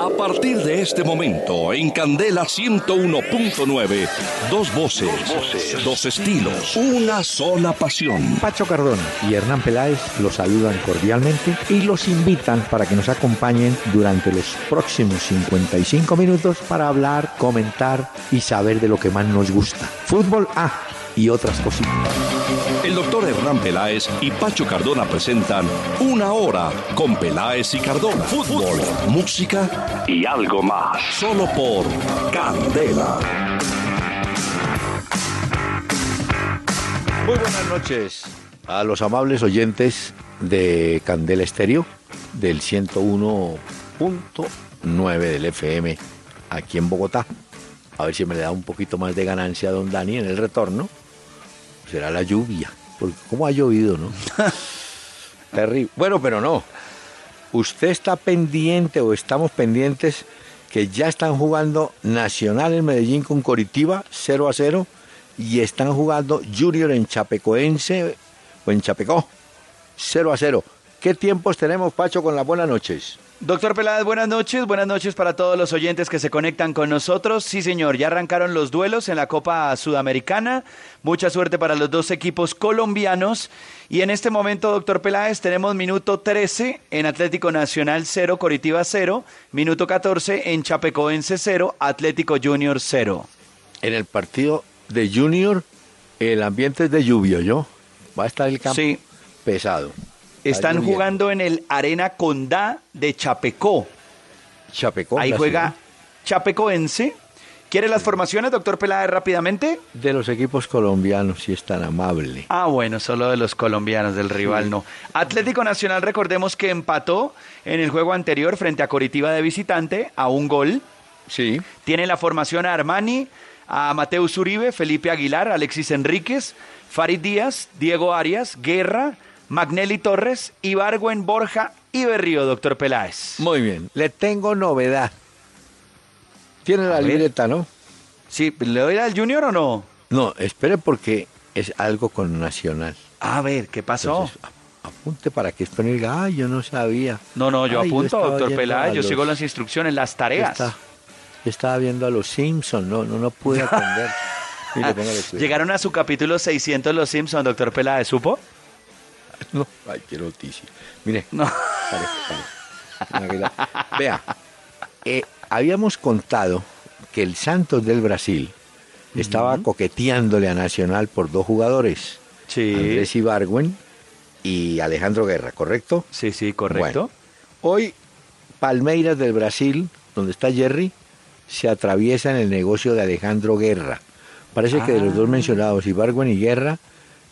A partir de este momento, en Candela 101.9, dos voces, dos estilos, una sola pasión. Pacho Cardona y Hernán Peláez los saludan cordialmente y los invitan para que nos acompañen durante los próximos 55 minutos para hablar, comentar y saber de lo que más nos gusta. Fútbol A y otras cositas. El doctor Hernán Peláez y Pacho Cardona presentan Una Hora con Peláez y Cardona. Fútbol, música y algo más. Solo por Candela. Muy buenas noches a los amables oyentes de Candela Estéreo del 101.9 del FM aquí en Bogotá. A ver si me le da un poquito más de ganancia a don Dani en el retorno. Será la lluvia, porque como ha llovido, ¿no? Terrible. Bueno, pero no. Usted está pendiente o estamos pendientes que ya están jugando Nacional en Medellín con Coritiba 0 a 0 y están jugando Junior en Chapecoense o en Chapecó 0 a 0. ¿Qué tiempos tenemos, Pacho, con las buenas noches? Doctor Peláez, buenas noches. Buenas noches para todos los oyentes que se conectan con nosotros. Sí, señor, ya arrancaron los duelos en la Copa Sudamericana. Mucha suerte para los dos equipos colombianos. Y en este momento, doctor Peláez, tenemos minuto 13 en Atlético Nacional 0, Coritiba 0. Minuto 14 en Chapecoense 0, Atlético Junior 0. En el partido de Junior, el ambiente es de lluvia, ¿yo? Va a estar el campo Sí. pesado. Están Está jugando en el Arena Condá de Chapecó. Chapecó. Ahí juega Chapecoense. ¿Quiere las formaciones, doctor Peláez, rápidamente? De los equipos colombianos, si es tan amable. Ah, bueno, solo de los colombianos, del rival no. Atlético Nacional, recordemos que empató en el juego anterior frente a Coritiba de visitante a un gol. Sí. Tiene la formación a Armani, a Mateus Uribe, Felipe Aguilar, Alexis Enríquez, Farid Díaz, Diego Arias, Guerra, Magnelli Torres, Ibargüen Borja y Berrío, doctor Peláez. Muy bien. Le tengo novedad. Tiene la libreta, ¿no? Sí, ¿le doy al Junior o no? No, espere porque es algo con Nacional. A ver, ¿qué pasó? Entonces, apunte para que esto no diga, ay, yo no sabía. no, no, yo Ay, apunto, doctor Peláez, yo los- sigo las instrucciones, las tareas. Está- yo estaba viendo a los Simpsons, no, no, no pude atender. Mire. Llegaron a su capítulo 600 Los Simpsons, doctor Peláez, ¿supo? No, ay, qué noticia. Mire, No. Vea, eh, habíamos contado que el Santos del Brasil estaba coqueteándole a Nacional por dos jugadores, Sí. Andrés Ibargüen y Alejandro Guerra, ¿correcto? Sí, sí, correcto. Bueno, hoy Palmeiras del Brasil, donde está Jerry, se atraviesa en el negocio de Alejandro Guerra. Parece que de los dos Ah. mencionados, Ibargüen y Guerra,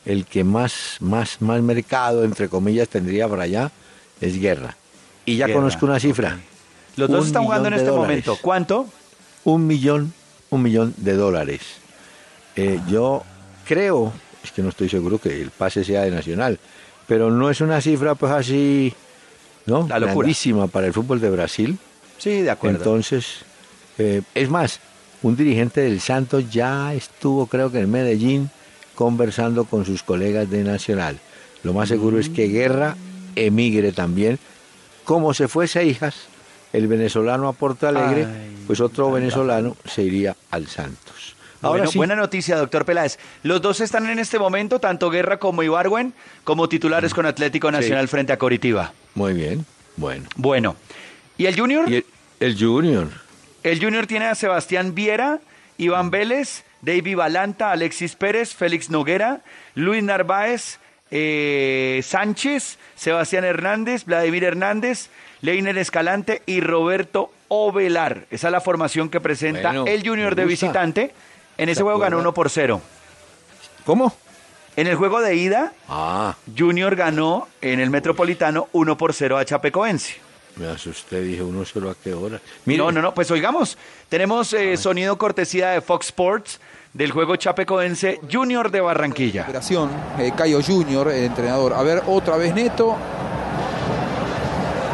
el que más, más, más mercado, entre comillas, tendría para allá es Guerra. Y ya Guerra, conozco una cifra. Los dos Un están jugando en este dólares. momento. ¿Cuánto? Un millón, un millón de dólares. Eh, yo creo, es que no estoy seguro que el pase sea de Nacional, pero no es una cifra pues así, ¿no? La para el fútbol de Brasil. Sí, de acuerdo. Entonces, eh, es más, un dirigente del Santos ya estuvo, creo que en Medellín, conversando con sus colegas de Nacional. Lo más seguro es Mm. que Guerra emigre también, como se fuese a Hijas, el venezolano a Porto Alegre, Ay, pues otro venezolano se iría al Santos. Ahora Bueno, sí, Buena noticia, doctor Peláez. Los dos están en este momento, tanto Guerra como Ibargüen, como titulares con Atlético Nacional frente a Coritiba. muy bien, bueno. Bueno. ¿Y el Junior? Y el, el Junior, El Junior tiene a Sebastián Viera, Iván Vélez, David Balanta, Alexis Pérez, Félix Noguera, Luis Narváez, eh, Sánchez, Sebastián Hernández, Vladimir Hernández, Leiner Escalante y Roberto Ovelar. Esa es la formación que presenta Bueno, el Junior de visitante. En ¿Se ese juego ganó acuerda? 1 por 0. ¿cómo? En el juego de ida, Ah, Junior ganó en el Metropolitano 1 por 0 a Chapecoense. Me asusté, dije, uno solo a qué hora. No, no, no, pues oigamos. Tenemos eh, sonido cortesía de Fox Sports del juego chapecoense Junior de Barranquilla. Operación, eh, Cayo Junior, el entrenador. A ver, otra vez Neto.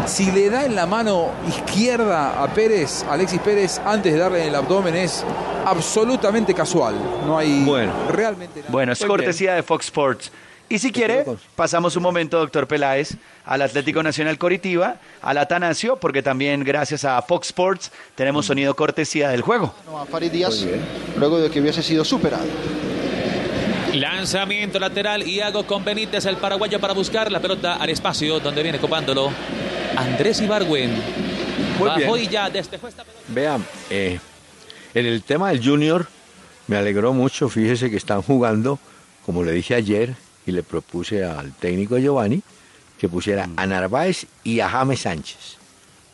Si le da en la mano izquierda a Pérez, Alexis Pérez, antes de darle en el abdomen, es absolutamente casual. No hay Bueno. realmente nada. Bueno, es cortesía de Fox Sports. Y si quiere, pasamos un momento, doctor Peláez, al Atlético Nacional Coritiba, al Atanasio, porque también gracias a Fox Sports tenemos sonido cortesía del juego. A Farid Díaz, luego de que hubiese sido superado. Lanzamiento lateral y hago con Benítez, el paraguayo, para buscar la pelota al espacio donde viene copándolo Andrés Ibargüen. Bajó y ya despejó esta pelota. Vean, eh, en el tema del Junior, me alegró mucho, fíjese que están jugando, como le dije ayer, y le propuse al técnico Giovanni, que pusiera a Narváez y a James Sánchez.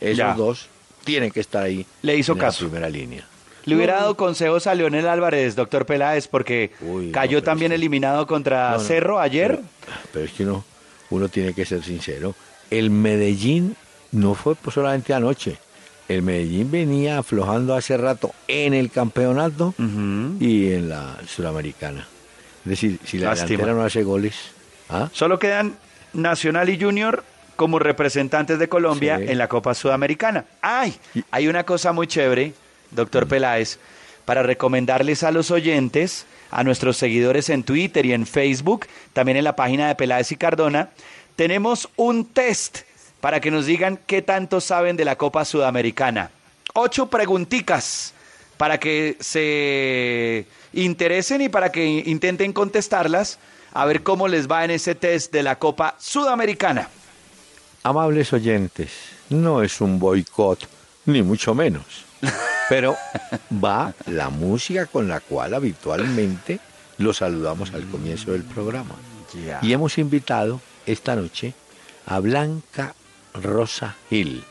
Esos Ya. dos tienen que estar ahí Le hizo en caso. la primera línea. Le hubiera dado consejos a Leonel Álvarez, doctor Peláez, porque Uy, cayó también es que- eliminado contra No, no, Cerro ayer. Pero, pero es que no, uno tiene que ser sincero. El Medellín no fue pues, solamente anoche. El Medellín venía aflojando hace rato en el campeonato y en la Suramericana. Es decir, si la Lástima. delantera no hace goles, ¿ah? Solo quedan Nacional y Junior como representantes de Colombia Sí. en la Copa Sudamericana. ¡Ay! Hay una cosa muy chévere, doctor Peláez, para recomendarles a los oyentes, a nuestros seguidores en Twitter y en Facebook, también en la página de Peláez y Cardona, tenemos un test para que nos digan qué tanto saben de la Copa Sudamericana. Ocho preguntitas para que se interesen y para que intenten contestarlas, a ver cómo les va en ese test de la Copa Sudamericana. Amables oyentes, no es un boicot, ni mucho menos. Pero va la música con la cual habitualmente lo saludamos al comienzo del programa. Y hemos invitado esta noche a Blanca Rosa Gil.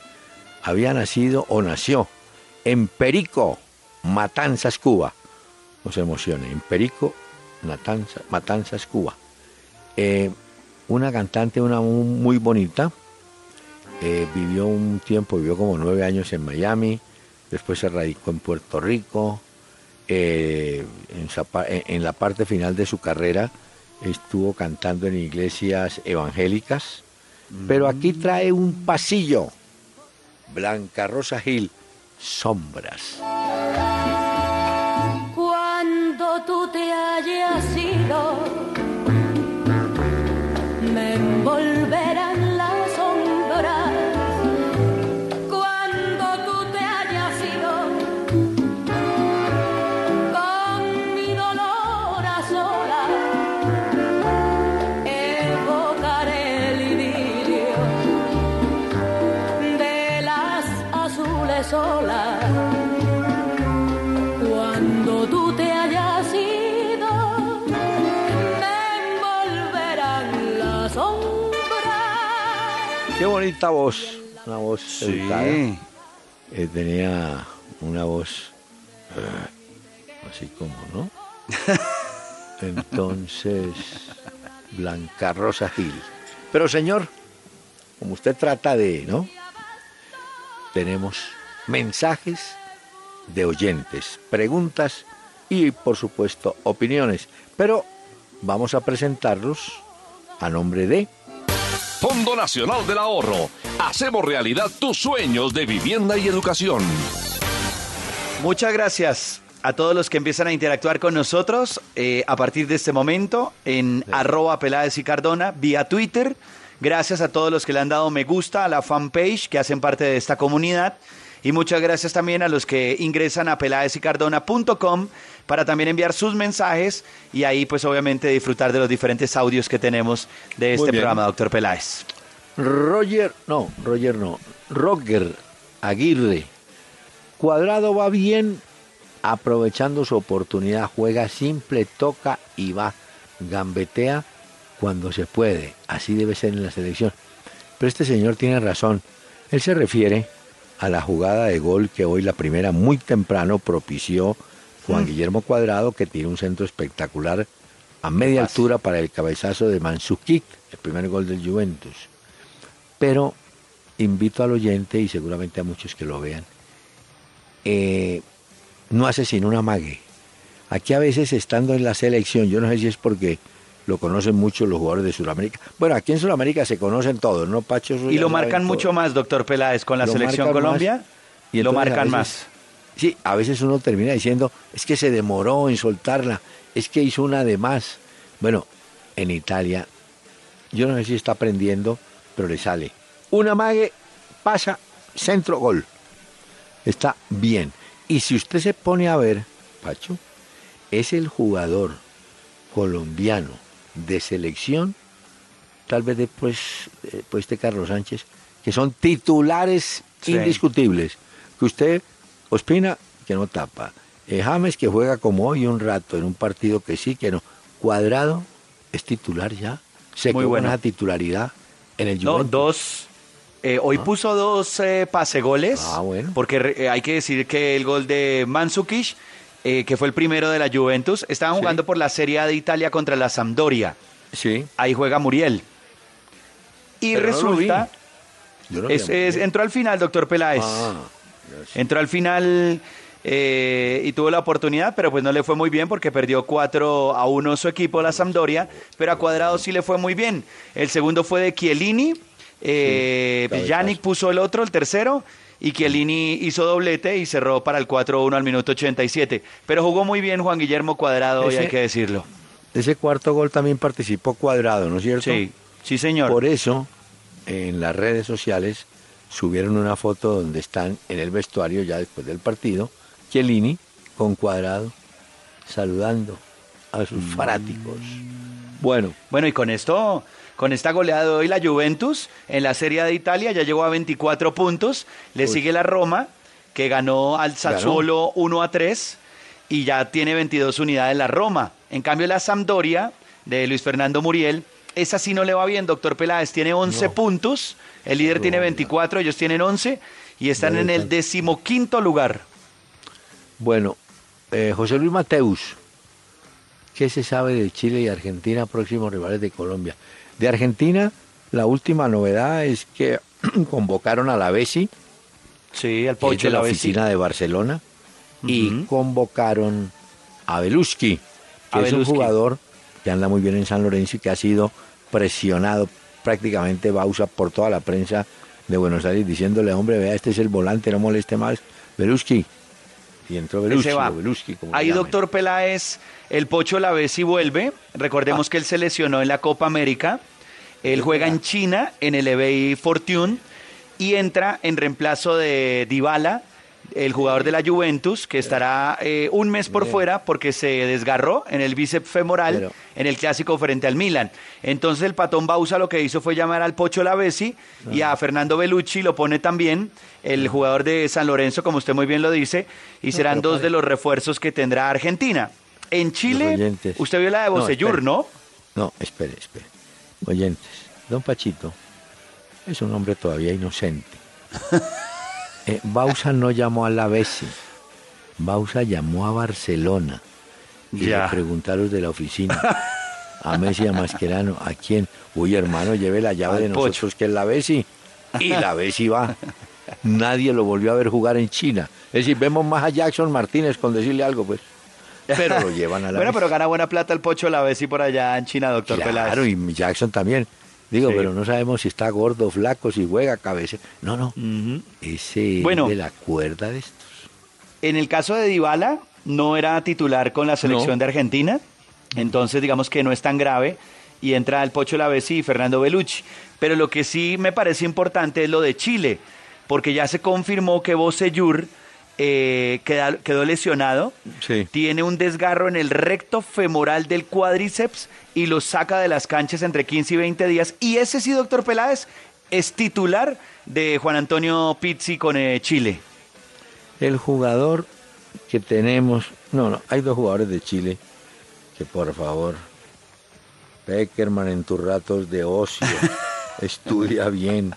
Había nacido o nació en Perico, Matanzas, Cuba. No se emocione, en Perico, Matanza- Matanzas, Cuba. Eh, una cantante, una mu- muy bonita. Eh, vivió un tiempo, vivió como nueve años en Miami, después se radicó en Puerto Rico. eh, en, en- en la parte final de su carrera estuvo cantando en iglesias evangélicas, pero aquí trae un pasillo. Blanca Rosa Gil, sombras. Tú te hayas ido, me envolverán educada. Eh, tenía una voz eh, así como, ¿no? Entonces, Blanca Rosa Gil. Pero señor, como usted trata de, ¿no? Tenemos mensajes de oyentes, preguntas y, por supuesto, opiniones. Pero vamos a presentarlos a nombre de... Fondo Nacional del Ahorro. Hacemos realidad tus sueños de vivienda y educación. Muchas gracias a todos los que empiezan a interactuar con nosotros eh, a partir de este momento en arroba Peláez y Cardona vía Twitter. Gracias a todos los que le han dado me gusta a la fanpage que hacen parte de esta comunidad. Y muchas gracias también a los que ingresan a peláezycardona.com para también enviar sus mensajes y ahí pues obviamente disfrutar de los diferentes audios que tenemos de este programa, doctor Peláez. Roger, no, Roger no, Roger Aguirre. Cuadrado va bien, aprovechando su oportunidad, juega simple, toca y va, gambetea cuando se puede. Así debe ser en la selección. Pero este señor tiene razón. Él se refiere a la jugada de gol que hoy la primera muy temprano propició Juan Guillermo Cuadrado, que tiene un centro espectacular a media altura para el cabezazo de Mansukic, el primer gol del Juventus. Pero invito al oyente y seguramente a muchos que lo vean, eh, no hace sino una mague. Aquí a veces estando en la selección, yo no sé si es porque lo conocen mucho los jugadores de Sudamérica. Bueno, aquí en Sudamérica se conocen todos, ¿no, Pacho? Y lo marcan mucho más, doctor Peláez, con la Lo selección Colombia. más. Y lo marcan veces- más. Sí, a veces uno termina diciendo, es que se demoró en soltarla, es que hizo una de más. Bueno, en Italia yo no sé si está aprendiendo, pero le sale. Una mague, pasa, centro, gol. Está bien. Y si usted se pone a ver, Pacho, es el jugador colombiano de selección, tal vez después, después de Carlos Sánchez, que son titulares Sí. indiscutibles. Que usted, Ospina, que no tapa. Eh, James, que juega como hoy un rato en un partido que sí, que no. Cuadrado es titular ya. Se Muy esa titularidad en el No, Juventus. dos. eh, hoy puso dos eh, pase goles. Ah, bueno. Porque re- hay que decir que el gol de Mandzukic, eh, que fue el primero de la Juventus, estaban Sí. jugando por la Serie A de Italia contra la Sampdoria. Sí. Ahí juega Muriel. Y Pero no resulta. Yo no a es- es- entró al final, doctor Peláez. Ah. Entró al final eh, y tuvo la oportunidad, pero pues no le fue muy bien porque perdió 4 a 1 su equipo, la Sampdoria, pero a Cuadrado sí le fue muy bien. El segundo fue de Chiellini, eh. Yannick puso el otro, el tercero, y Chiellini hizo doblete y cerró para el 4-1 al minuto 87. Pero jugó muy bien Juan Guillermo Cuadrado, Ese- hay que decirlo. Ese cuarto gol también participó Cuadrado, ¿no es cierto? Sí, sí señor. Por eso, en las redes sociales subieron una foto donde están en el vestuario ya después del partido, Chiellini con Cuadrado saludando a sus Mm. fanáticos. Bueno, Bueno, y con esto, con esta goleada de hoy, la Juventus en la Serie de Italia ya llegó a 24 puntos. Le Uy. sigue la Roma, que ganó al Sassuolo 1 a 3 y ya tiene 22 unidades la Roma. En cambio, la Sampdoria de Luis Fernando Muriel, esa sí no le va bien, doctor Peláez. Tiene 11 No. puntos, el líder tiene Roma. 24, ellos tienen 11 y están en el decimoquinto lugar. Bueno, eh, José Luis Mateus, ¿qué se sabe de Chile y Argentina, próximos rivales de Colombia? De Argentina, la última novedad es que convocaron a la Bessi, Sí, el Pocho de la la oficina de Barcelona, y convocaron a Beluski, que A es un jugador que anda muy bien en San Lorenzo y que ha sido presionado prácticamente Bausa por toda la prensa de Buenos Aires diciéndole, hombre, vea, este es el volante, no moleste más, Beluski. Y entró Beluski, como Ahí, doctor Peláez, el Pocho la vez y vuelve. Recordemos Ah. que él se lesionó en la Copa América. Él juega en China, en el EBI Fortune, y entra en reemplazo de Dybala, el jugador de la Juventus, que estará eh, un mes por Bien. fuera porque se desgarró en el bíceps femoral Pero- en el clásico frente al Milan. Entonces el patón Bausa lo que hizo fue llamar al Pocho Lavesi y a Fernando Belucci lo pone también, el jugador de San Lorenzo, como usted muy bien lo dice, y serán pero dos padre. de los refuerzos que tendrá Argentina. En Chile, usted vio la de Bocellur. ¿no? No, espere, espere. Oyentes, don Pachito es un hombre todavía inocente. Eh, Bausa no llamó a la Bessi. Bausa llamó a Barcelona. Y Ya. le preguntó a los de la oficina. A Messi y a Mascherano. ¿A quién? Uy, hermano, lleve la llave Al de Pocho. nosotros, que es la Bessi. Y la Bessi va. Nadie lo volvió a ver jugar en China. Es decir, vemos más a Jackson Martínez con decirle algo, pues. Pero lo llevan a la Bueno, pero gana buena plata el Pocho Lavesi por allá en China, doctor Claro, Peláez. y Jackson también. Digo, Sí. pero no sabemos si está gordo, flaco, si juega, cabeza. No, no. Ese es de la cuerda de estos. En el caso de Dybala, no era titular con la selección No. de Argentina, entonces digamos que no es tan grave y entra el Pocho Lavesi y Fernando Belucci. Pero lo que sí me parece importante es lo de Chile, porque ya se confirmó que Bocellur eh, queda- quedó lesionado, Sí. tiene un desgarro en el recto femoral del cuádriceps y lo saca de las canchas entre 15 y 20 días. Y ese sí, doctor Peláez, es titular de Juan Antonio Pizzi con eh, Chile. El jugador que tenemos, no, no, hay dos jugadores de Chile que por favor, Peckerman en tus ratos de ocio, estudia bien.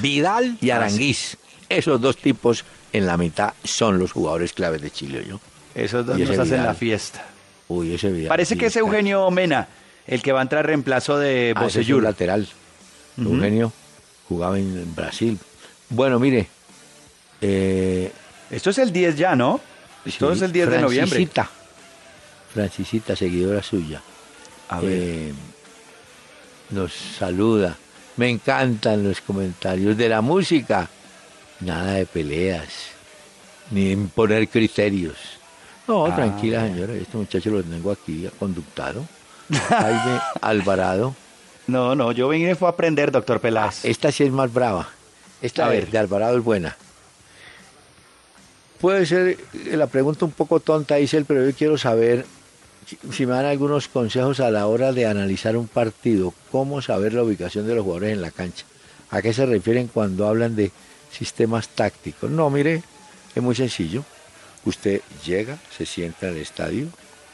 Vidal y Aranguiz, esos dos tipos en la mitad son los jugadores claves de Chile, yo. Esos dos nos hacen Vidal. la fiesta. Uy, ese Vidal. Parece que es Eugenio Mena el que va a entrar en reemplazo de Ah, ese es un lateral. Ujú. Eugenio jugaba en, en Brasil. Bueno, mire, eh, Esto es el 10 ya, ¿no? Esto sí, es el 10 de noviembre. Francisita, Francisita, seguidora suya. A ver. eh, nos saluda. Me encantan los comentarios de la música. Nada de peleas, ni imponer criterios. No, Ah, tranquila señora, este muchacho lo tengo aquí conductado. Jaime Alvarado No, no, yo vine fue a aprender, doctor Peláez. Esta sí es más brava. Esta A de, ver. de Alvarado es buena. Puede ser eh, la pregunta un poco tonta, dice él, pero yo quiero saber si- me dan algunos consejos a la hora de analizar un partido. ¿Cómo saber la ubicación de los jugadores en la cancha? ¿A qué se refieren cuando hablan de sistemas tácticos? No, mire, es muy sencillo. Usted llega, se sienta en el estadio,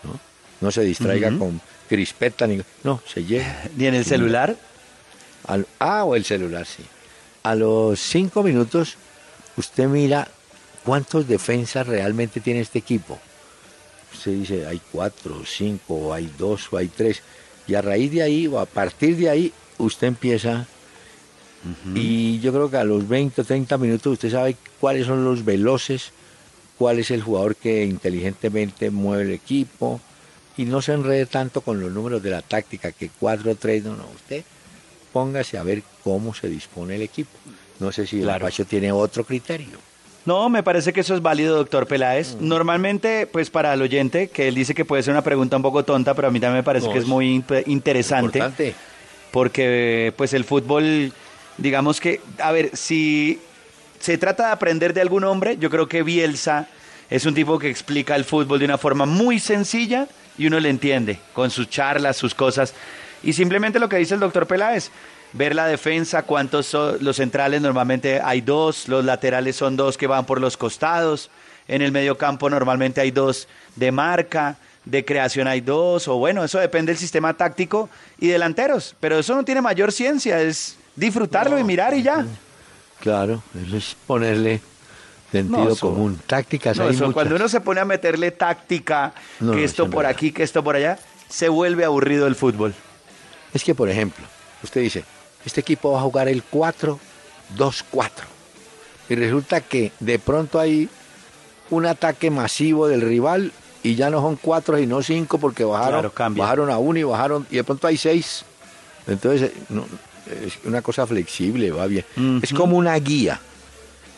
¿no? No se distraiga con crispeta ni... No, se llega. ¿Ni en el celular? Al- ah, o el celular, sí. A los cinco minutos, usted mira cuántos defensas realmente tiene este equipo. Usted dice, hay cuatro, o cinco, o hay dos, o hay tres. Y a raíz de ahí, o a partir de ahí, usted empieza. Y yo creo que a los 20 o 30 minutos usted sabe cuáles son los veloces, cuál es el jugador que inteligentemente mueve el equipo. Y no se enrede tanto con los números de la táctica, que 4 3, no, no. Usted póngase a ver cómo se dispone el equipo. No sé si el Claro. Tiene otro criterio. No, me parece que eso es válido, doctor Peláez. Normalmente, pues para el oyente, que él dice que puede ser una pregunta un poco tonta, pero a mí también me parece No, que es muy interesante. Importante. porque pues el fútbol, digamos que, a ver, si se trata de aprender de algún hombre, yo creo que Bielsa es un tipo que explica el fútbol de una forma muy sencilla y uno le entiende, con sus charlas, sus cosas. Y simplemente lo que dice el doctor Peláez, ver la defensa, cuántos son los centrales, normalmente hay dos, los laterales son dos que van por los costados, en el medio campo normalmente hay dos de marca, de creación hay dos, o bueno, eso depende del sistema táctico y delanteros, pero eso no tiene mayor ciencia, es disfrutarlo y mirar y ya. Claro, eso es ponerle sentido No, eso- común. Tácticas No, hay eso, muchas. cuando uno se pone a meterle táctica, No, que esto por aquí, que esto por allá, se vuelve aburrido el fútbol. Es que, por ejemplo, usted dice, este equipo va a jugar el 4-2-4. Y resulta que de pronto hay un ataque masivo del rival y ya no son cuatro y no cinco porque bajaron, Claro, bajaron a uno y bajaron y de pronto hay seis. Entonces, no, es una cosa flexible, va bien. Es como una guía.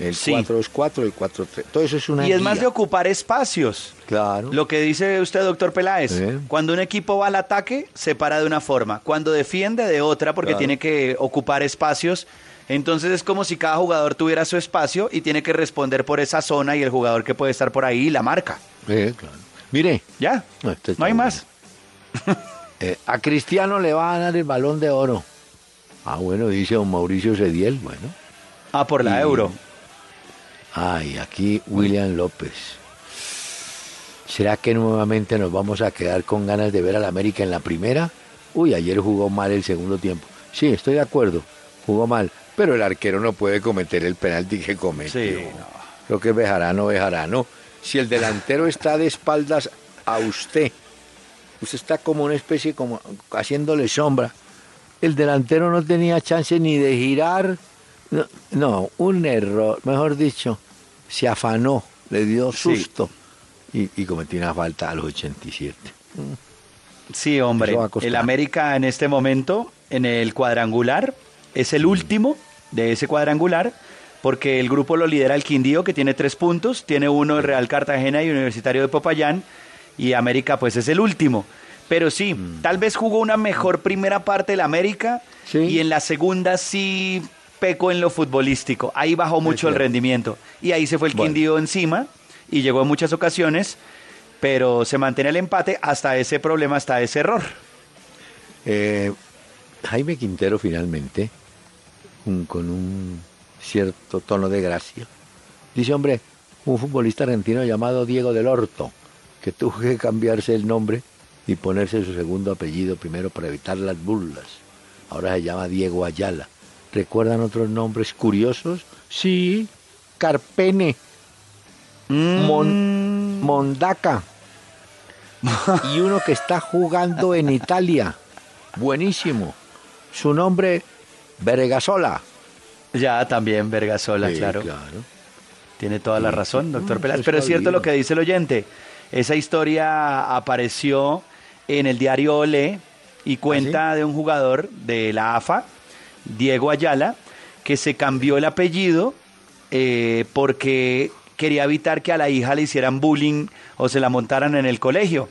El Sí. 4-2-4, el 4-3. Todo eso es una Y es guía. más de ocupar espacios. Claro. Lo que dice usted, doctor Peláez, cuando un equipo va al ataque, se para de una forma, cuando defiende de otra, porque Claro. tiene que ocupar espacios. Entonces es como si cada jugador tuviera su espacio y tiene que responder por esa zona y el jugador que puede estar por ahí la marca. Sí, claro. Mire, Ya, No, no hay más. Eh, a Cristiano le va a dar el balón de oro. Ah, bueno, dice don Mauricio Cediel, bueno. Ah, por la Y- euro. Ay, aquí William López. ¿Será que nuevamente nos vamos a quedar con ganas de ver al América en la primera? Uy, ayer jugó mal el segundo tiempo. Sí, estoy de acuerdo, jugó mal, pero el arquero no puede cometer el penalti que cometió. Sí, Lo que es Bejarano, Bejarano. Si el delantero está de espaldas a usted, usted está como una especie, como haciéndole sombra. El delantero no tenía chance ni de girar. No, no, un error, mejor dicho, se afanó, le dio Sí. susto y, y cometió una falta a los 87. Sí, hombre. El América en este momento, en el cuadrangular, es el último de ese cuadrangular, porque el grupo lo lidera el Quindío, que tiene tres puntos, tiene uno el Real Cartagena y Universitario de Popayán, y América pues es el último. Pero sí, tal vez jugó una mejor primera parte el América, Sí. y en la segunda sí pecó en lo futbolístico. Ahí bajó mucho el rendimiento. Y ahí se fue el Bueno. Quindío encima, y llegó en muchas ocasiones, pero se mantiene el empate hasta ese problema, hasta ese error. Eh, Jaime Quintero finalmente, un- con un cierto tono de gracia, dice, hombre, un futbolista argentino llamado Diego del Horto, que tuvo que cambiarse el nombre y ponerse su segundo apellido primero para evitar las burlas. Ahora se llama Diego Ayala. ¿Recuerdan otros nombres curiosos? Sí, Carpene, Mon- Mondaca y uno que está jugando en Italia. Buenísimo. Su nombre, Vergasola. Ya también Vergasola, Sí, claro. claro. Tiene toda la razón, doctor Mm, Peláez. Pero es cierto lo que dice el oyente. Esa historia apareció en el diario Olé y cuenta de un jugador de la AFA, Diego Ayala, que se cambió el apellido eh, porque quería evitar que a la hija le hicieran bullying o se la montaran en el colegio.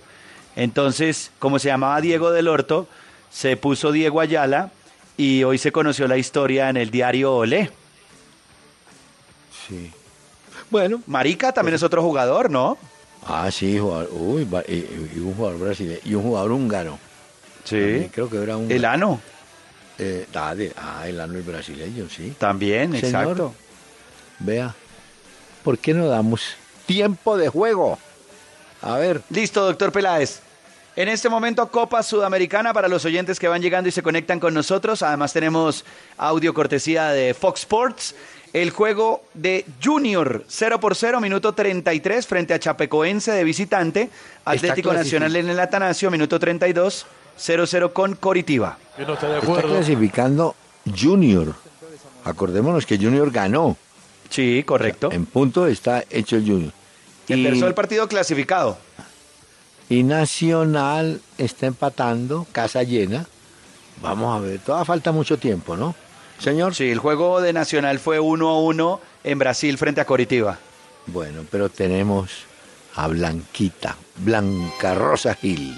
Entonces, como se llamaba Diego del Horto, se puso Diego Ayala y hoy se conoció la historia en el diario Olé. Sí. Bueno. Marica también es otro jugador, ¿no? Ah, sí, jugador, uy, va- y, y un jugador brasileño y un jugador húngaro. Sí. También creo que era un. El ano. Eh, ah, de- ah, el ano brasileño, sí. También, Señor. exacto. Vea, ¿por qué no damos tiempo de juego? A ver, Listo, doctor Peláez. En este momento, Copa Sudamericana para los oyentes que van llegando y se conectan con nosotros. Además, tenemos audio cortesía de Fox Sports. El juego de Junior, 0 por 0, minuto 33, frente a Chapecoense de visitante. Atlético Nacional en el Atanasio, minuto 32, 0-0 con Coritiba. está clasificando Junior. Acordémonos que Junior ganó. Sí, correcto. En punto está hecho el Junior. Y, Empezó el partido clasificado. y Nacional está empatando, casa llena. Vamos a ver, todavía falta mucho tiempo, ¿no? Señor. Sí, el juego de Nacional fue 1-1 en Brasil frente a Coritiba. Bueno, pero tenemos a Blanquita, Blanca Rosa Gil.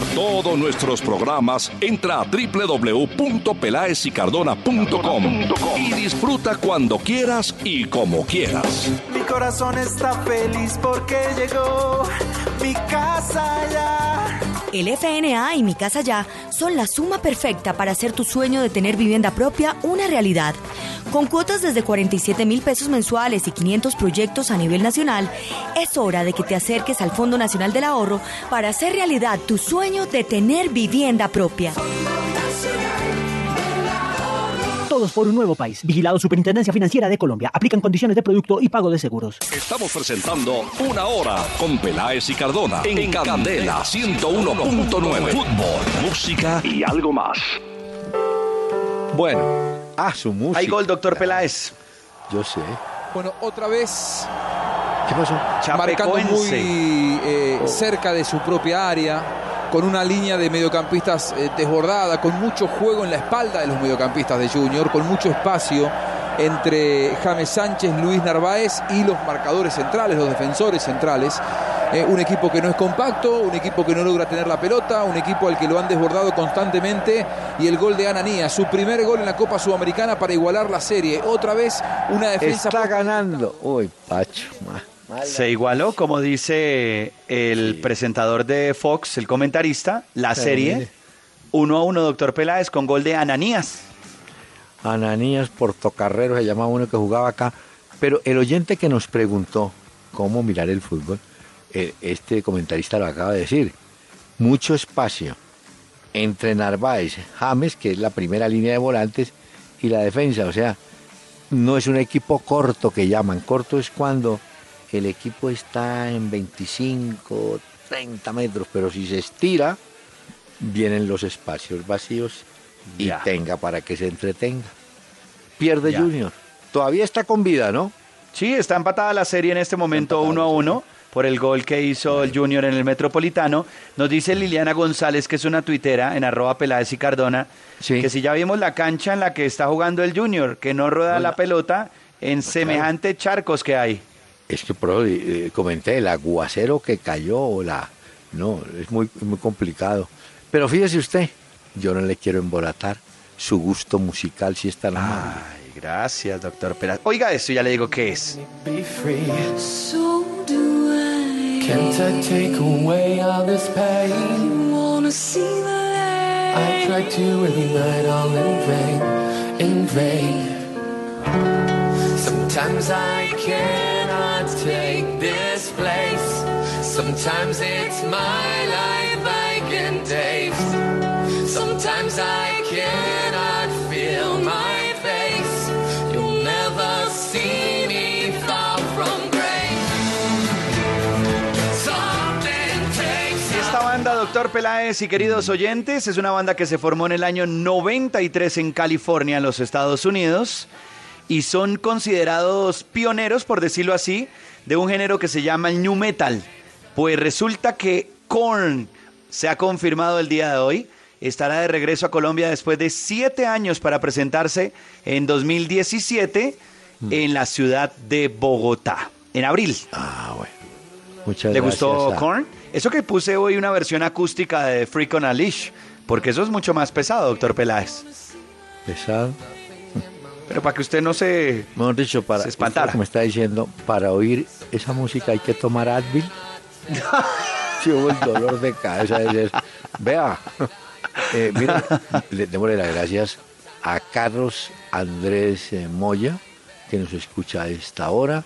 Todos nuestros programas, entra a www.pelaesicardona.com y disfruta cuando quieras y como quieras. Mi corazón está feliz porque llegó mi casa ya. El FNA y Mi Casa Ya son la suma perfecta para hacer tu sueño de tener vivienda propia una realidad. Con cuotas desde 47 mil pesos mensuales y 500 proyectos a nivel nacional, es hora de que te acerques al Fondo Nacional del Ahorro para hacer realidad tu sueño de tener vivienda propia. Todos por un nuevo país. Vigilado Superintendencia Financiera de Colombia. Aplican condiciones de producto y pago de seguros. Estamos presentando Una Hora con Peláez y Cardona en Candela 101.9. Fútbol, música y algo más. Bueno, a su música. Hay gol, doctor Peláez. Yo sé. Bueno, otra vez ¿Qué pasó? marcando muy eh, cerca de su propia área, con una línea de mediocampistas eh, desbordada, con mucho juego en la espalda de los mediocampistas de Junior, con mucho espacio entre James Sánchez, Luis Narváez y los marcadores centrales, los defensores centrales. Eh, un equipo que no es compacto, un equipo que no logra tener la pelota, un equipo al que lo han desbordado constantemente y el gol de Ananía, su primer gol en la Copa Sudamericana para igualar la serie. Otra vez una defensa Está ganando. Uy, Pacho. Se igualó, como dice el presentador de Fox, el comentarista, la Pero serie mire. 1 a 1, doctor Peláez, con gol de Ananías. Ananías Portocarrero se llamaba uno que jugaba acá. Pero el oyente que nos preguntó cómo mirar el fútbol, eh, este comentarista lo acaba de decir. Mucho espacio entre Narváez, James, que es la primera línea de volantes, y la defensa. O sea, no es un equipo corto que llaman. Corto es cuando el equipo está en 25, 30 metros, pero si se estira, vienen los espacios vacíos y Ya. tenga para que se entretenga. Pierde Ya. Junior. Todavía está con vida, ¿no? Sí, está empatada la serie en este momento Está 1 a empatada, 1 por el gol que hizo el Junior en el Metropolitano. Nos dice Liliana González, que es una tuitera en arroba Peláez y Cardona, Sí. que si ya vimos la cancha en la que está jugando el Junior, que no rueda la pelota en semejante charcos que hay. Es que por eso, eh, comenté el aguacero que cayó, o la no, es muy, muy complicado. Pero fíjese usted, yo no le quiero embolatar su gusto musical si es tan amable. Ay, gracias, doctor Peláez. Oiga esto, ya le digo qué es. I. Can't I take away all this pain? Wanna see the I try to every night all in vain, in vain. Sometimes I cannot take this place. Sometimes it's my life I can taste. Sometimes I cannot feel my face. You'll never see me far from grace. Esta banda, doctor Peláez y queridos oyentes, es una banda que se formó en el año 93 en California, en los Estados Unidos, y son considerados pioneros, por decirlo así, de un género que se llama el New Metal. Pues resulta que Korn se ha confirmado el día de hoy. Estará de regreso a Colombia después de siete años para presentarse en 2017 en la ciudad de Bogotá, en abril. Ah, bueno. Muchas ¿Le gracias. gustó a- Korn? Eso que puse hoy una versión acústica de Freak on a Leash, porque eso es mucho más pesado, doctor Peláez. Pesado. Pero para que usted no se... Mejor dicho, para Se espantara. me está diciendo, para oír esa música hay que tomar Advil. Sí, hubo el dolor de cabeza. de Vea, eh, mire, le démosle las gracias a Carlos Andrés eh, Moya, que nos escucha a esta hora,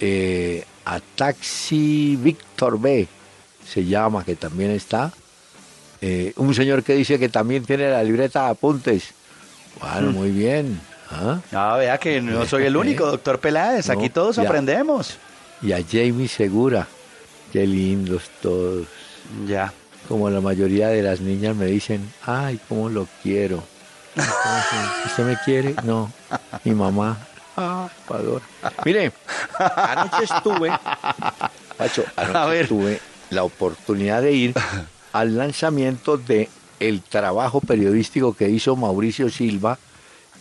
eh, a Taxi Víctor B, se llama, que también está, eh, un señor que dice que también tiene la libreta de apuntes. Bueno, Mm. muy bien. ¿Ah? No, vea que no soy el único, doctor Peláez. Aquí todos ya. aprendemos. y a Jamie Segura. Qué lindos todos. Ya. Como la mayoría de las niñas me dicen, ay, cómo lo quiero. ¿Usted me quiere? No. Mi mamá. Ah, Ecuador. Mire, anoche estuve, Pacho, anoche A ver. tuve la oportunidad de ir al lanzamiento de el trabajo periodístico que hizo Mauricio Silva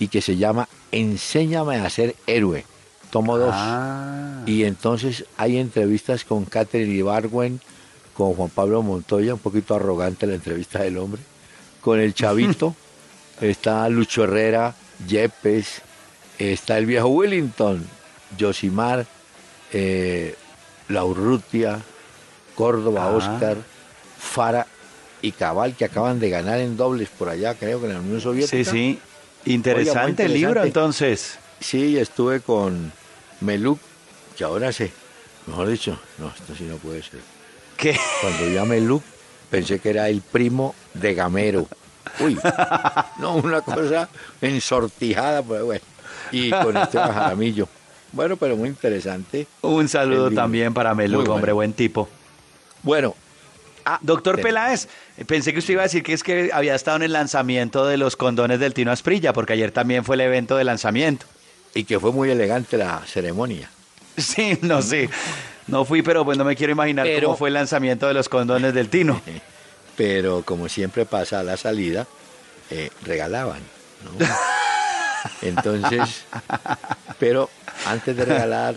y que se llama Enséñame a ser héroe. Tomo dos. Ah. Y entonces hay entrevistas con Catherine Ibargüen, con Juan Pablo Montoya, un poquito arrogante la entrevista del hombre, con el Chavito, está Lucho Herrera, Yepes, está el viejo Wellington, Josimar, eh, Laurrutia, Córdoba, Ah. Oscar, Fara y Cabal, que acaban de ganar en dobles por allá, creo que en la Unión Soviética. Sí, sí. Oiga, Interesante el libro, entonces. Sí, estuve con Meluk, que ahora sé, mejor dicho, no, esto sí no puede ser. ¿Qué? Cuando vi a Meluk, pensé que era el primo de Gamero. Uy, no, una cosa ensortijada, pues bueno. Y con Esteban Jaramillo. Bueno, pero muy interesante. Un saludo también para Melu, Muy bueno. hombre, buen tipo. Bueno, Ah, doctor Peláez, pensé que usted iba a decir que es que había estado en el lanzamiento de los condones del Tino Asprilla, porque ayer también fue el evento de lanzamiento. y que fue muy elegante la ceremonia. Sí, no sé. No fui, pero pues no me quiero imaginar Pero- cómo fue el lanzamiento de los condones del Tino. Pero como siempre pasa a la salida, eh, regalaban. ¿no? Entonces, pero antes de regalar,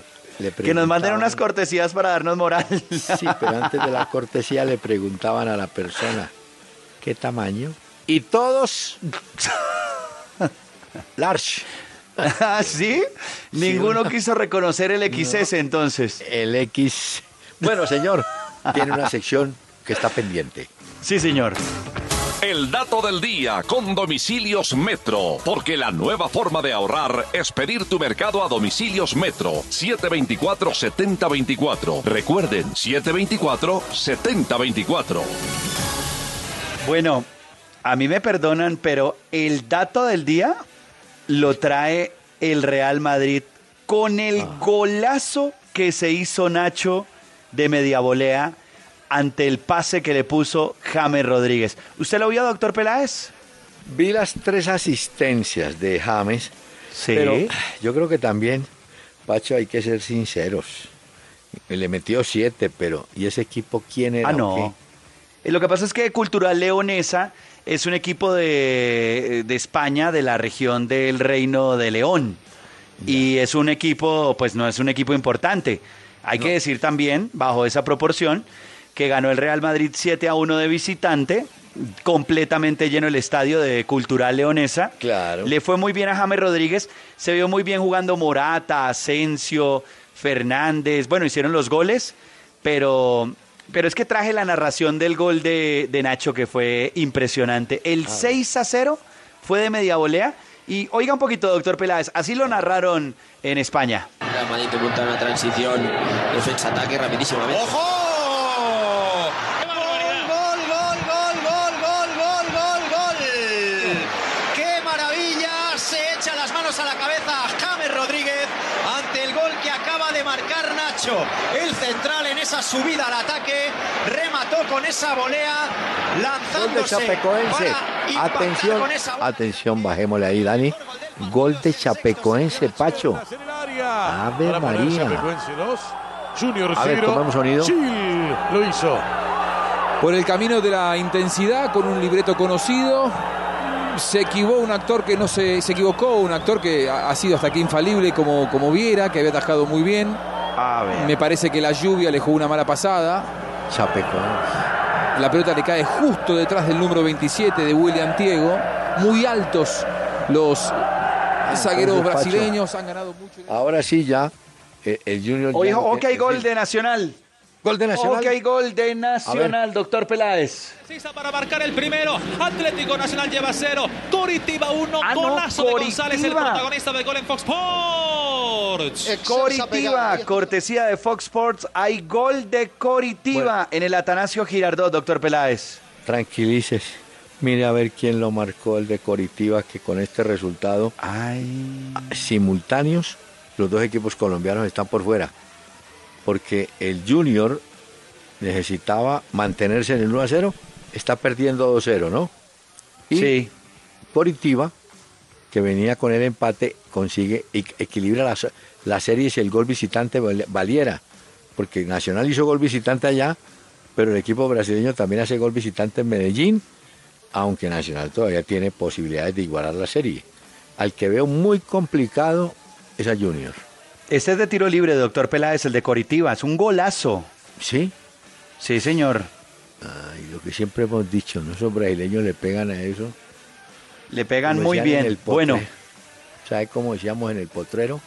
Que nos manden unas cortesías para darnos moral. Sí, pero antes de la cortesía le preguntaban a la persona qué tamaño. Y todos, large. ¿Ah, sí? Ninguno quiso reconocer el XS entonces. El X. Bueno, señor, tiene una sección que está pendiente. Sí, señor. El dato del día con domicilios Metro, porque la nueva forma de ahorrar es pedir tu mercado a domicilios Metro 724-7024. Recuerden, 724-7024. Bueno, a mí me perdonan, pero el dato del día lo trae el Real Madrid con el golazo que se hizo Nacho de media volea ante el pase que le puso James Rodríguez. ¿Usted lo vio, doctor Peláez? Vi las tres asistencias de James, Sí. pero yo creo que también, Pacho, hay que ser sinceros. Le metió siete, pero ¿y ese equipo quién era? Ah, no. Eh, Lo que pasa es que Cultural Leonesa es un equipo de, de España, de la región del Reino de León. Y es un equipo, pues no es un equipo importante. Hay que decir también, bajo esa proporción, que ganó el Real Madrid 7 a 1 de visitante, completamente lleno el estadio de Cultural Leonesa. Claro. Le fue muy bien a James Rodríguez, se vio muy bien jugando Morata, Asensio, Fernández, bueno, hicieron los goles, pero Pero es que traje la narración del gol de, de Nacho que fue impresionante. El 6 a 0 fue de media volea. Y oiga un poquito, doctor Peláez, así lo narraron en España. Real Madrid monta una transición, defensa-ataque rapidísimamente. ¡Ojo! Gol, gol, gol, gol, gol, gol, gol, gol. ¡Qué maravilla! Se echa las manos a la cabeza James Rodríguez ante el gol que acaba de marcar Nacho. El central en esa subida al ataque remató con esa volea Gol de lanzándose Chapecoense. Atención, con esa atención, bajémosle ahí, Dani. Gol de Chapecoense, Pacho. Ave María. Chapecoense 2. Junior A ver, tomamos sonido. Lo hizo. Por el camino de la intensidad, con un libreto conocido, se equivocó un actor que no se, se equivocó, un actor que ha, ha sido hasta aquí infalible como, como Viera, que había atajado muy bien. Me parece que la lluvia le jugó una mala pasada. Chapecoense. La pelota le cae justo detrás del número 27 de William Tiego. Muy altos los zagueros brasileños, han ganado mucho. Ahora sí, ya. eh, El Junior. ya Oye, no ok, gol de Nacional. Gol de Nacional. Ok, gol de Nacional, doctor Peláez. Precisa para marcar el primero. Atlético Nacional lleva cero. Coritiba uno. Ah, no, Golazo de González, el protagonista del gol en Fox Sports. Coritiba, cortesía de Fox Sports. Hay gol de Coritiba en el Atanasio Girardot, doctor Peláez. Tranquilices. Mire a ver quién lo marcó el de Coritiba, que con este resultado simultáneos, los dos equipos colombianos están por fuera. Porque el Junior necesitaba mantenerse en el 1 a 0, está perdiendo 2 0, ¿no? Y Sí. Coritiba, que venía con el empate, consigue equilibra las, las series y el gol visitante val- valiera. Porque Nacional hizo gol visitante allá, pero el equipo brasileño también hace gol visitante en Medellín, aunque Nacional todavía tiene posibilidades de igualar la serie. Al que veo muy complicado es a Junior. Este es de tiro libre, doctor Peláez, el de Coritiba. Es un golazo. ¿Sí? Sí, señor. Ay, lo que siempre hemos dicho, ¿no? Esos brasileños le pegan a eso. Le pegan Como muy bien. el. Bueno, ¿Sabe cómo decíamos en el potrero?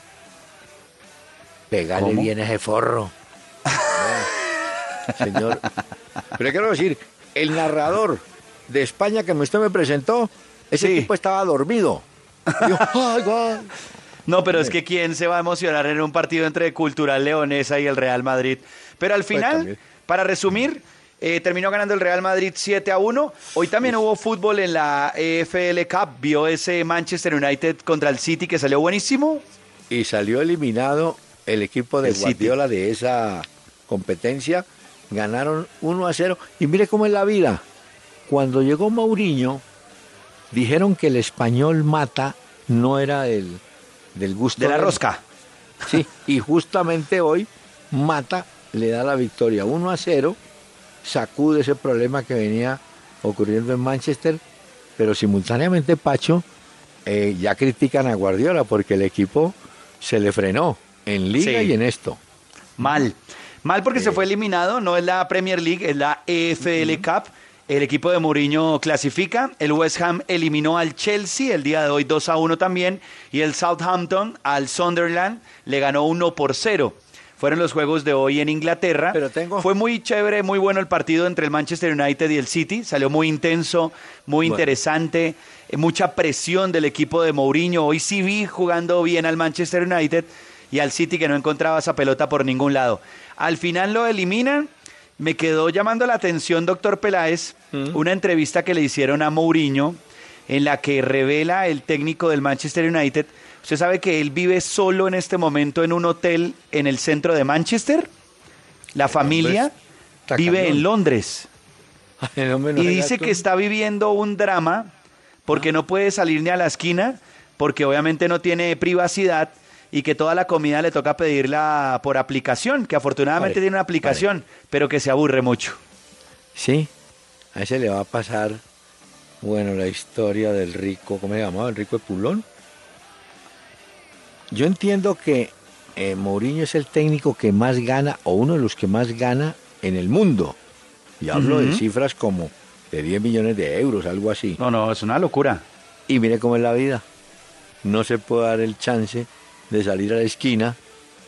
Pegale ¿Cómo? bien a ese forro. Señor. Pero quiero decir, el narrador de España que usted me presentó, ese tipo estaba dormido. "Ay, gol". No, pero es que quién se va a emocionar en un partido entre Cultural Leonesa y el Real Madrid. Pero al final, para resumir, eh, terminó ganando el Real Madrid 7 a 1. Hoy también hubo fútbol en la EFL Cup. Vio ese Manchester United contra el City que salió buenísimo. Y salió eliminado el equipo de El City. Guardiola de esa competencia. Ganaron 1 a 0. Y mire cómo es la vida. Cuando llegó Mourinho, dijeron que el español mata no era del, del gusto De la rosca. Sí, y justamente hoy Mata le da la victoria 1 a 0, sacude ese problema que venía ocurriendo en Manchester, pero simultáneamente Pacho eh, ya critican a Guardiola porque el equipo se le frenó en liga Sí. y en esto. Mal. Mal porque se fue eliminado, no es la Premier League, es la EFL Cup. El equipo de Mourinho clasifica. El West Ham eliminó al Chelsea el día de hoy 2 a 1 también. Y el Southampton al Sunderland le ganó 1 por 0. Fueron los juegos de hoy en Inglaterra. Pero tengo- Fue muy chévere, muy bueno el partido entre el Manchester United y el City. Salió muy intenso, muy Bueno. interesante. Mucha presión del equipo de Mourinho. Hoy sí vi jugando bien al Manchester United y al City que no encontraba esa pelota por ningún lado. Al final lo eliminan. Me quedó llamando la atención, doctor Peláez, una entrevista que le hicieron a Mourinho en la que revela el técnico del Manchester United. ¿Usted sabe que él vive solo en este momento en un hotel en el centro de Manchester? La familia vive en Londres. No Y dice tú. que está viviendo un drama porque no puede salir ni a la esquina, porque obviamente no tiene privacidad y que toda la comida le toca pedirla por aplicación, que afortunadamente tiene una aplicación, pero que se aburre mucho. Sí, a ese le va a pasar, bueno, la historia del rico, ¿cómo se llamaba? El rico de Pulón. Yo entiendo que eh, Mourinho es el técnico que más gana, o uno de los que más gana en el mundo. Y hablo de cifras como de 10 millones de euros, algo así. No, no, es una locura. Y mire cómo es la vida. No se puede dar el chance de salir a la esquina,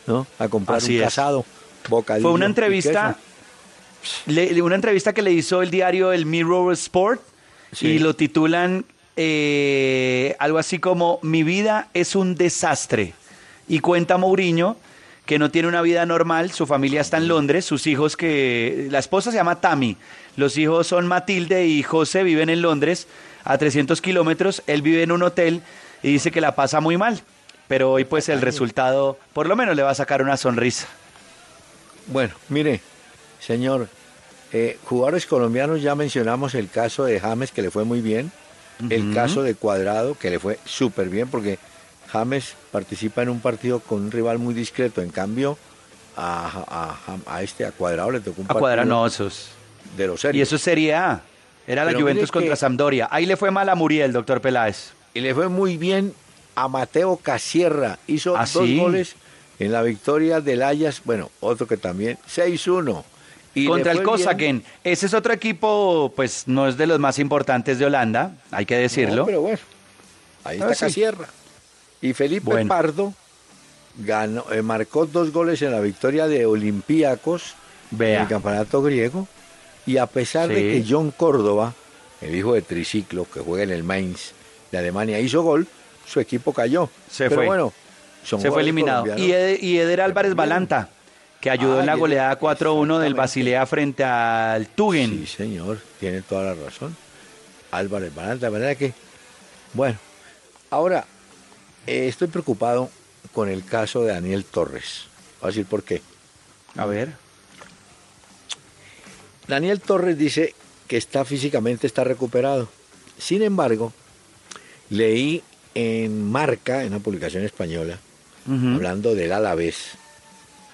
¿no? A comprar Así un es. casado, bocadillo Fue una entrevista, le- una entrevista que le hizo el diario El Mirror Sport y lo titulan eh, algo así como Mi vida es un desastre. Y cuenta Mourinho que no tiene una vida normal, su familia está en Londres, sus hijos que... La esposa se llama Tammy, los hijos son Matilde y José, viven en Londres a 300 kilómetros, él vive en un hotel y dice que la pasa muy mal, pero hoy pues el resultado por lo menos le va a sacar una sonrisa. Bueno, mire, señor, eh, jugadores colombianos ya mencionamos el caso de James que le fue muy bien, el caso de Cuadrado que le fue súper bien porque James participa en un partido con un rival muy discreto, en cambio a, a- a este a Cuadrado le tocó un A partido cuadrar no, esos. de los Y serios. eso es Serie A. Era la Pero Juventus contra que- Sampdoria. Ahí le fue mal a Muriel, doctor Peláez. Y le fue muy bien a Mateo Casierra, hizo ¿Ah, dos sí? goles en la victoria del Ayas, bueno, otro que también 6-1. Y contra el Kosaken. Ese es otro equipo, pues no es de los más importantes de Holanda, hay que decirlo. No, pero bueno, ahí Ah, está sí. Casierra. Y Felipe Bueno. Pardo ganó, eh, marcó dos goles en la victoria de Olympiacos en el campeonato griego. Y a pesar de que John Córdoba, el hijo de Triciclo, que juega en el Mainz de Alemania, hizo gol, su equipo cayó. Se pero fue. bueno, son Se fue eliminado. Y, Ed- y Eder Álvarez Balanta, que ayudó Ah, en la Eder- goleada 4-1 del Basilea frente al Tugen. Sí, señor, tiene toda la razón. Álvarez Balanta, de manera que, bueno, ahora eh, estoy preocupado con el caso de Daniel Torres. Voy a decir por qué. A ver. Daniel Torres dice que está físicamente está recuperado. Sin embargo, leí en Marca, en una publicación española, hablando del Alavés,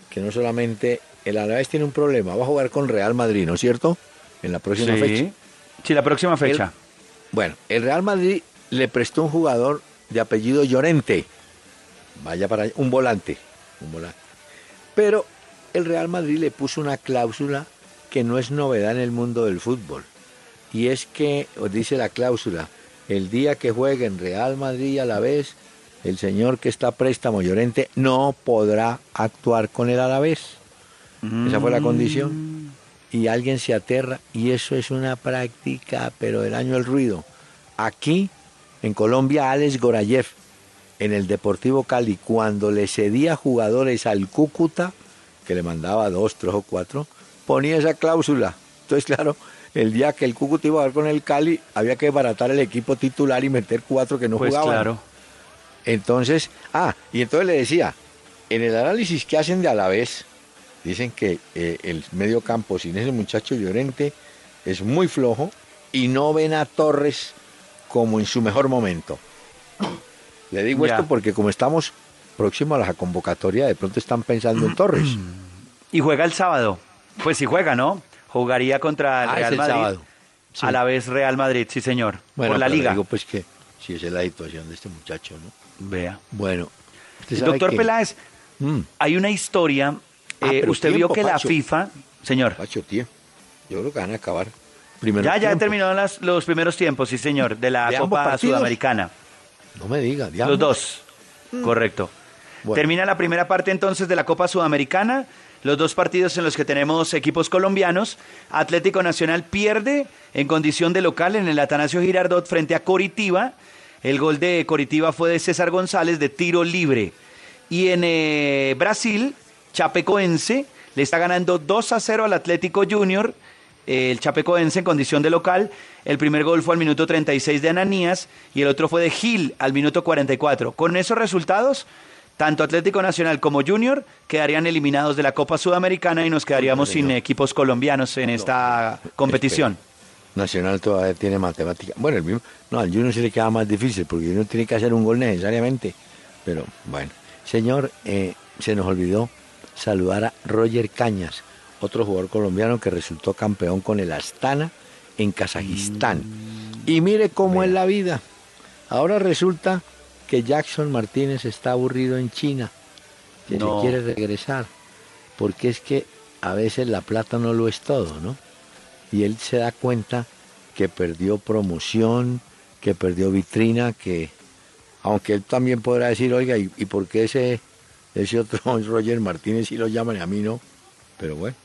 que no solamente el Alavés tiene un problema, va a jugar con Real Madrid, ¿no es cierto? En la próxima Sí. fecha. Sí, la próxima fecha. Bueno, el Real Madrid le prestó un jugador de apellido Llorente. Vaya para allá, un volante, un volante. Pero el Real Madrid le puso una cláusula que no es novedad en el mundo del fútbol. Y es que, os dice la cláusula, el día que jueguen Real Madrid a la vez, el señor que está préstamo Llorente no podrá actuar con el Alavés. Esa fue la condición. Y alguien se aterra y eso es una práctica, pero del año el ruido. Aquí, en Colombia, Alex Gorayev, en el Deportivo Cali, cuando le cedía jugadores al Cúcuta, que le mandaba dos, tres o cuatro, ponía esa cláusula. Entonces, claro, el día que el Cúcuta iba a jugar con el Cali, había que baratar el equipo titular y meter cuatro que no Pues jugaban. claro. Entonces, ah, y entonces le decía, en el análisis que hacen de Alavés, dicen que eh, el medio campo sin ese muchacho Llorente es muy flojo y no ven a Torres como en su mejor momento. Le digo Ya. esto porque como estamos próximos a la convocatoria, de pronto están pensando en Torres. Y juega el sábado. Pues si juega, ¿no? Jugaría contra el Ah, es Real el Madrid. sábado. Sí. A la vez Real Madrid, sí señor. Bueno, por la liga. digo pues que si esa es la situación de este muchacho, ¿no? Vea. Bueno, Doctor que- Peláez, Mm. hay una historia. Ah, eh, usted tiempo, vio que Pacho. la FIFA, señor. Pacho, tío, yo creo que van a acabar. Primero ya, ya terminaron las- los primeros tiempos, sí señor, de la ¿De ambos Copa? Sudamericana. No me diga, de Los ambos. dos. Correcto. Bueno. Termina la primera parte entonces de la Copa Sudamericana. Los dos partidos en los que tenemos equipos colombianos. Atlético Nacional pierde en condición de local en el Atanasio Girardot frente a Coritiba. El gol de Coritiba fue de César González de tiro libre. Y en eh, Brasil, Chapecoense le está ganando 2 a 0 al Atlético Junior. El Chapecoense en condición de local. El primer gol fue al minuto 36 de Ananías y el otro fue de Gil al minuto 44. Con esos resultados, tanto Atlético Nacional como Junior quedarían eliminados de la Copa Sudamericana y nos quedaríamos sin equipos colombianos en esta competición. Nacional todavía tiene matemática. Bueno, el mismo, no, al Junior se le queda más difícil porque Junior tiene que hacer un gol necesariamente. Pero bueno, señor, eh, se nos olvidó saludar a Roger Cañas, otro jugador colombiano que resultó campeón con el Astana en Kazajistán. Y mire cómo es la vida. Ahora resulta que Jackson Martínez está aburrido en China, que No. se quiere regresar, porque es que a veces la plata no lo es todo, ¿no? y él se da cuenta que perdió promoción, que perdió vitrina, que aunque él también podrá decir, oiga, ¿y, y por qué ese, ese otro Roger Martínez sí lo llaman y a mí no? Pero bueno,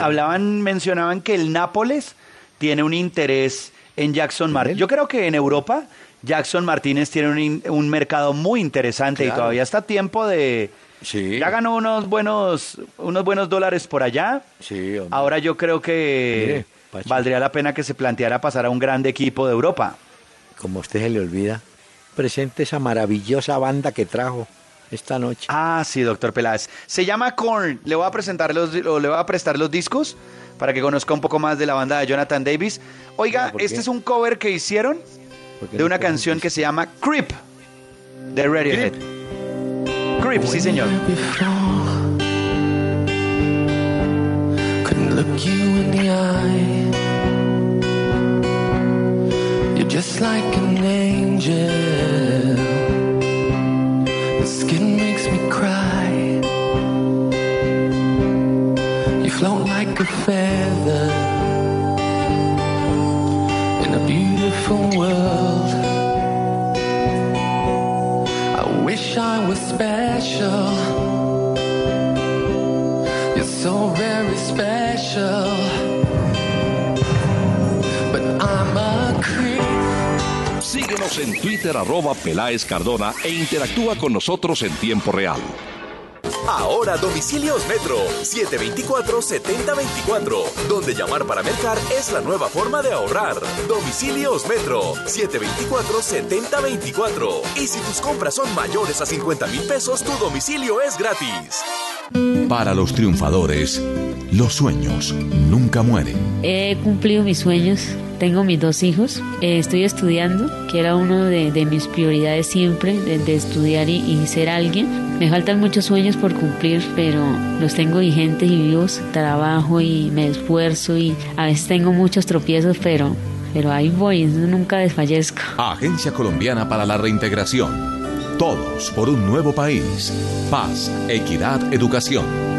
Hablaban, mencionaban que el Nápoles tiene un interés en Jackson Martínez. Yo creo que en Europa Jackson Martínez tiene un, un mercado muy interesante y todavía está a tiempo de... Sí. Ya ganó unos buenos, unos buenos dólares por allá. Sí, hombre. Ahora yo creo que Mire, valdría la pena que se planteara pasar a un grande equipo de Europa. Como a usted se le olvida, presente esa maravillosa banda que trajo esta noche. Ah, sí, doctor Peláez. Se llama Korn. Le voy a presentar los, o le voy a prestar los discos para que conozca un poco más de la banda de Jonathan Davis. Oiga, ¿por este es un cover que hicieron ¿Por qué de una canción que se llama Creep de Radiohead. Creep, sí señor. Just like an angel. Síguenos en Twitter arroba Peláez Cardona e interactúa con nosotros en tiempo real. Ahora Domicilios Metro 724-7024, donde llamar para mercar es la nueva forma de ahorrar. Domicilios Metro 724-7024. Y si tus compras son mayores a 50 mil pesos, tu domicilio es gratis. Para los triunfadores, los sueños nunca mueren. He cumplido mis sueños, tengo mis dos hijos, eh, estoy estudiando, que era uno de, mis prioridades siempre, de, de estudiar y, y ser alguien. Me faltan muchos sueños por cumplir, pero los tengo vigentes y vivos. Trabajo y me esfuerzo y a veces tengo muchos tropiezos, pero, pero ahí voy, nunca desfallezco. Agencia Colombiana para la Reintegración. Todos por un nuevo país. Paz, equidad, educación.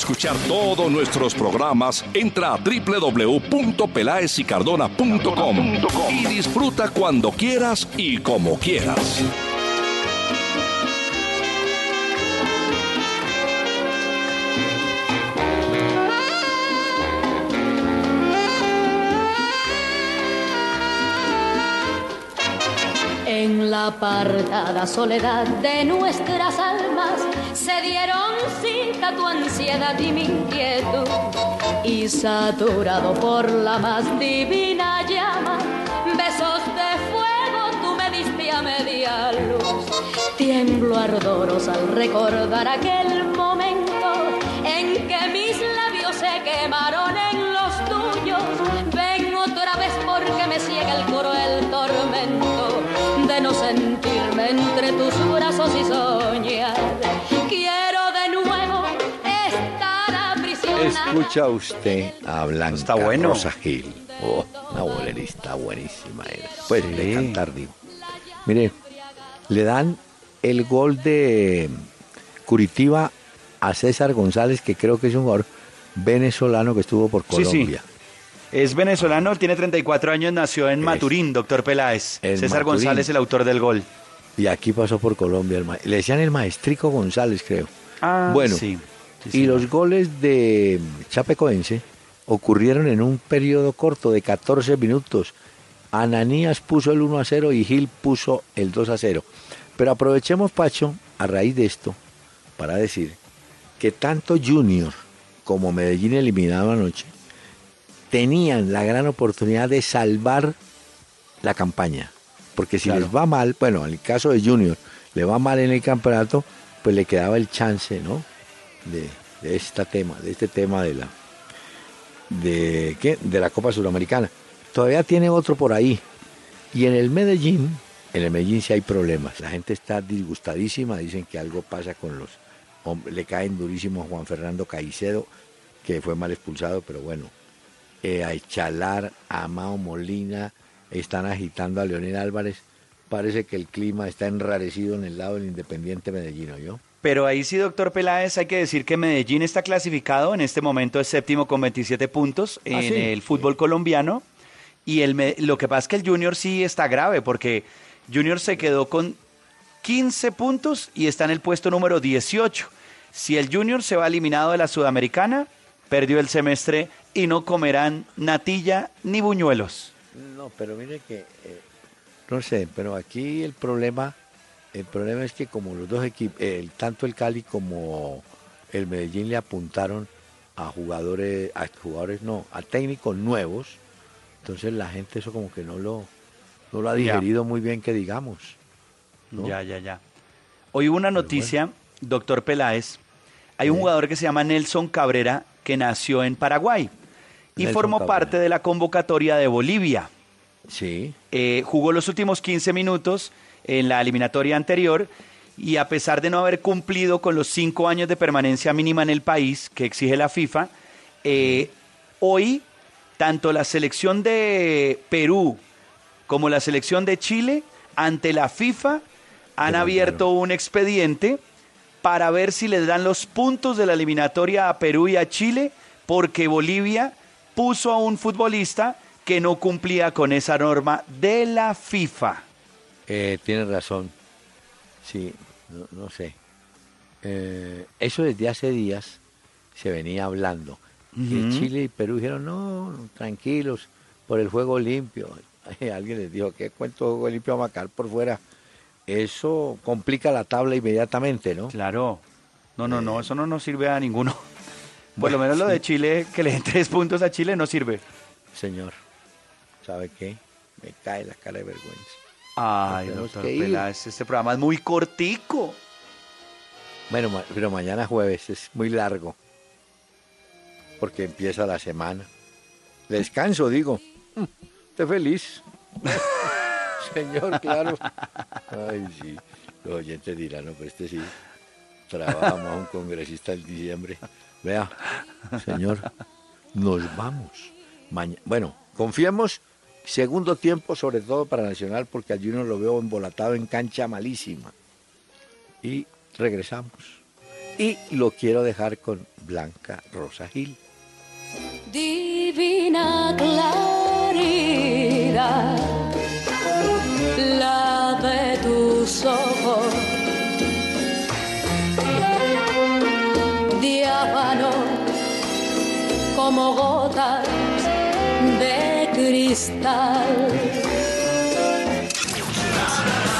Escuchar todos nuestros programas, entra a www.pelaesicardona.com y disfruta cuando quieras y como quieras. La apartada soledad de nuestras almas se dieron cita tu ansiedad y mi inquietud. Y saturado por la más divina llama, besos de fuego tú me diste a media luz. Tiemblo ardorosa al recordar aquel Escucha usted a Blanca Está bueno. Rosa Gil. Oh, una bolerista buenísima era. Pues de cantar, digo. Mire, le dan el gol de Curitiba a César González, que creo que es un jugador venezolano que estuvo por Sí, sí. Colombia. Es venezolano, tiene 34 años, nació en Maturín, doctor Peláez. César Maturín. González, el autor del gol. Y aquí pasó por Colombia. el Le decían el maestrico González, creo. Ah, bueno, sí. Y los goles de Chapecoense ocurrieron en un periodo corto de 14 minutos. Ananías puso el 1 a 0 y Gil puso el 2 a 0. Pero aprovechemos, Pacho, a raíz de esto, para decir que tanto Junior como Medellín eliminado anoche tenían la gran oportunidad de salvar la campaña. Porque si les va mal, bueno, en el caso de Junior, le va mal en el campeonato, pues le quedaba el chance, ¿no? De, este tema, de este tema de la de ¿qué? de la Copa Suramericana. Todavía tiene otro por ahí. Y en el Medellín, en el Medellín sí hay problemas. La gente está disgustadísima, dicen que algo pasa con los hombres, le caen durísimo a Juan Fernando Caicedo, que fue mal expulsado, pero bueno, eh, a Echalar, a Mao Molina, están agitando a Leonel Álvarez. Parece que el clima está enrarecido en el lado del Independiente Medellín, ¿yo? Pero ahí sí, doctor Peláez, hay que decir que Medellín está clasificado, en este momento es séptimo con 27 puntos en Ah, sí. el fútbol colombiano. Y el, lo que pasa es que el Junior sí está grave, porque Junior se quedó con 15 puntos y está en el puesto número 18. Si el Junior se va eliminado de la Sudamericana, perdió el semestre y no comerán natilla ni buñuelos. No, pero mire que, eh, no sé, pero aquí el problema, el problema es que como los dos equipos, el, tanto el Cali como el Medellín le apuntaron a jugadores, a jugadores no, a técnicos nuevos, entonces la gente eso como que no lo, no lo ha digerido muy bien que digamos. Ya, ya, ya. Hoy hubo una noticia, doctor Peláez, hay un jugador que se llama Nelson Cabrera que nació en Paraguay y formó parte de la convocatoria de Bolivia. Sí. Eh, jugó los últimos 15 minutos en la eliminatoria anterior y a pesar de no haber cumplido con los cinco años de permanencia mínima en el país que exige la FIFA, eh, hoy tanto la selección de Perú como la selección de Chile ante la FIFA han abierto un expediente para ver si les dan los puntos de la eliminatoria a Perú y a Chile, porque Bolivia puso a un futbolista que no cumplía con esa norma de la FIFA. Eh, tienes razón. Sí, no, sé. Eh, eso desde hace días se venía hablando. Que Chile y Perú dijeron, no, tranquilos, por el juego limpio. Alguien les dijo, ¿qué cuento juego limpio a Macar por fuera? eso complica la tabla inmediatamente, ¿no? Claro. No, no, no, eso no nos sirve a ninguno. Por lo menos lo de Chile, que le den tres puntos a Chile, no sirve. Señor, ¿sabe qué? Me cae la cara de vergüenza. Ay, doctor Peláez, este programa es muy cortico. Bueno, pero mañana jueves es muy largo. Porque empieza la semana. Descanso, digo. Estoy feliz. señor, claro. Ay, sí. Los oyentes dirán, no, pero este sí. Trabajamos a un congresista el diciembre. Vea, señor, nos vamos. bueno, confiemos segundo tiempo, sobre todo para Nacional, porque allí uno lo veo embolatado en cancha malísima. Y regresamos. Y lo quiero dejar con Blanca Rosa Gil. Divina claridad la de tus ojos. Diáfano como gotas de cristal.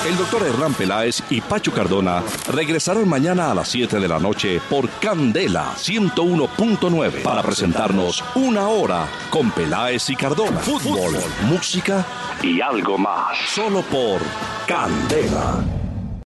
El doctor Hernán Peláez y Pacho Cardona regresarán mañana a las 7 de la noche por Candela 101.9 para presentarnos una hora con Peláez y Cardona. Fútbol, música y algo más. Solo por Candela.